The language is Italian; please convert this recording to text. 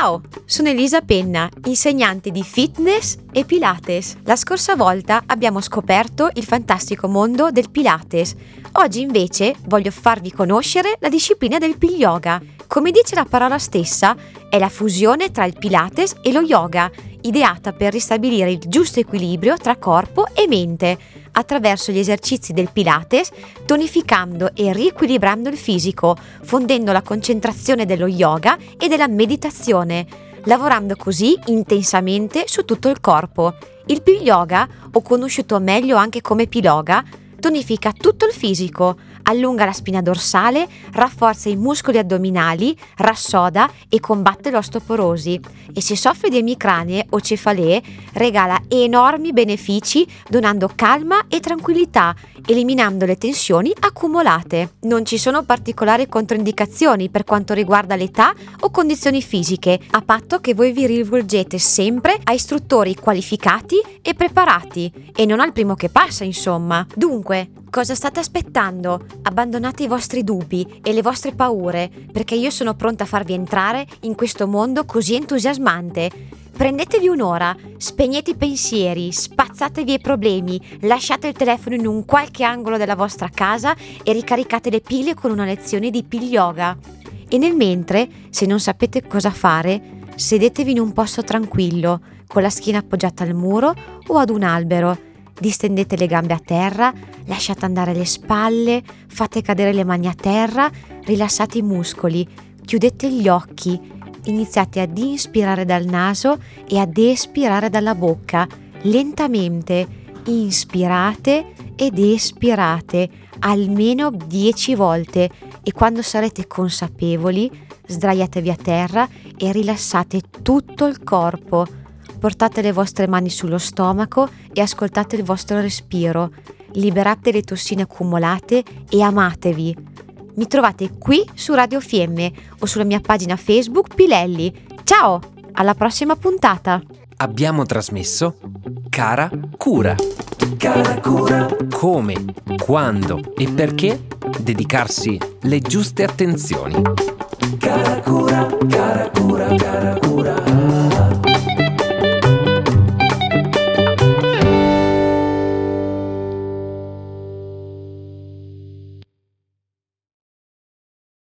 Ciao, sono Elisa Penna, insegnante di fitness e Pilates. La scorsa volta abbiamo scoperto il fantastico mondo del Pilates. Oggi invece voglio farvi conoscere la disciplina del Pil Yoga. Come dice la parola stessa, è la fusione tra il Pilates e lo yoga, ideata per ristabilire il giusto equilibrio tra corpo e mente attraverso gli esercizi del Pilates, tonificando e riequilibrando il fisico, fondendo la concentrazione dello yoga e della meditazione, lavorando così intensamente su tutto il corpo. Il Pil Yoga, o conosciuto meglio anche come Piloga, tonifica tutto il fisico, allunga la spina dorsale, rafforza i muscoli addominali, rassoda e combatte l'ostoporosi e se soffri di emicranie o cefalee regala enormi benefici donando calma e tranquillità, eliminando le tensioni accumulate. Non ci sono particolari controindicazioni per quanto riguarda l'età o condizioni fisiche, a patto che voi vi rivolgete sempre a istruttori qualificati e preparati e non al primo che passa, insomma. Dunque, cosa state aspettando? Abbandonate i vostri dubbi e le vostre paure, perché io sono pronta a farvi entrare in questo mondo così entusiasmante. Prendetevi un'ora, spegnete i pensieri, spazzate via i problemi, lasciate il telefono in un qualche angolo della vostra casa e ricaricate le pile con una lezione di Pil Yoga. E nel mentre, se non sapete cosa fare, sedetevi in un posto tranquillo, con la schiena appoggiata al muro o ad un albero. Distendete le gambe a terra, lasciate andare le spalle, fate cadere le mani a terra, rilassate i muscoli, chiudete gli occhi, iniziate ad inspirare dal naso e ad espirare dalla bocca, lentamente. Inspirate ed espirate almeno 10 volte e quando sarete consapevoli sdraiatevi a terra e rilassate tutto il corpo. Portate le vostre mani sullo stomaco e ascoltate il vostro respiro. Liberate le tossine accumulate e amatevi. Mi trovate qui su Radio Fiemme o sulla mia pagina Facebook Pilelli. Ciao, alla prossima puntata! Abbiamo trasmesso Cara Cura. Cara cura, Come, quando e perché dedicarsi le giuste attenzioni. cara cura, cara cura, cara cura.